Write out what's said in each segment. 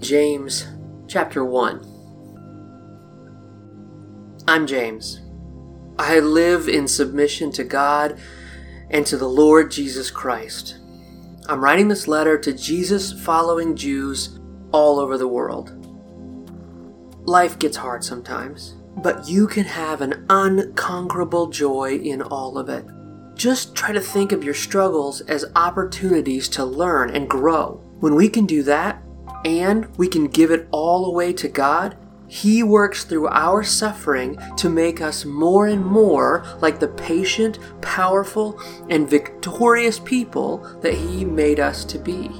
James chapter 1. I'm James. I live in submission to God and to the Lord Jesus Christ. I'm writing this letter to Jesus following Jews all over the world. Life gets hard sometimes, but you can have an unconquerable joy in all of it. Just try to think of your struggles as opportunities to learn and grow. When we can do that, and we can give it all away to God, He works through our suffering to make us more and more like the patient, powerful, and victorious people that He made us to be.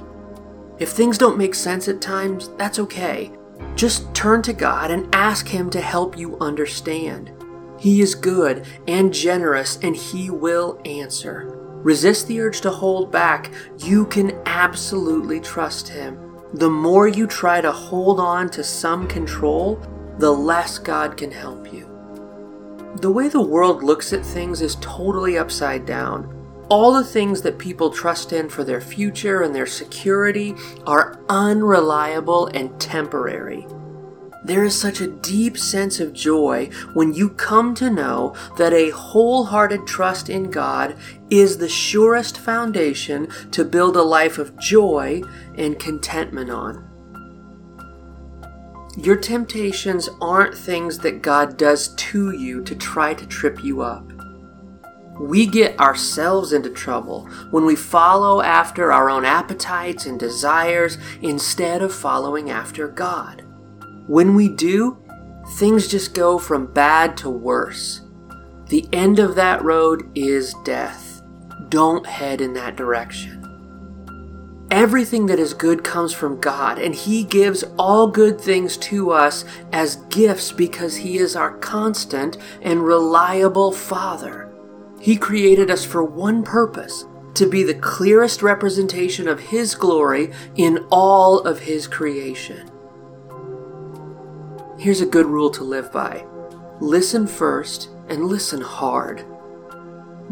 If things don't make sense at times, that's okay. Just turn to God and ask Him to help you understand. He is good and generous, and He will answer. Resist the urge to hold back. You can absolutely trust Him. The more you try to hold on to some control, the less God can help you. The way the world looks at things is totally upside down. All the things that people trust in for their future and their security are unreliable and temporary. There is such a deep sense of joy when you come to know that a wholehearted trust in God is the surest foundation to build a life of joy and contentment on. Your temptations aren't things that God does to you to try to trip you up. We get ourselves into trouble when we follow after our own appetites and desires instead of following after God. When we do, things just go from bad to worse. The end of that road is death. Don't head in that direction. Everything that is good comes from God, and He gives all good things to us as gifts because He is our constant and reliable Father. He created us for one purpose to be the clearest representation of His glory in all of His creation. Here's a good rule to live by listen first and listen hard.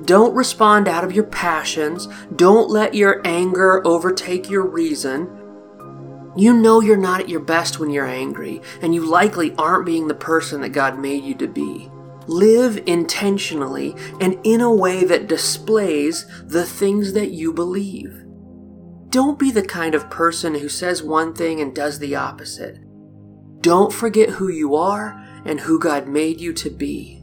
Don't respond out of your passions. Don't let your anger overtake your reason. You know you're not at your best when you're angry, and you likely aren't being the person that God made you to be. Live intentionally and in a way that displays the things that you believe. Don't be the kind of person who says one thing and does the opposite. Don't forget who you are and who God made you to be.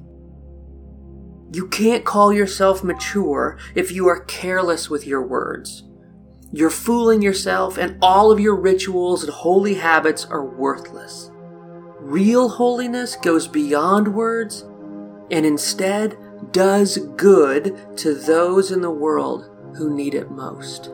You can't call yourself mature if you are careless with your words. You're fooling yourself, and all of your rituals and holy habits are worthless. Real holiness goes beyond words and instead does good to those in the world who need it most.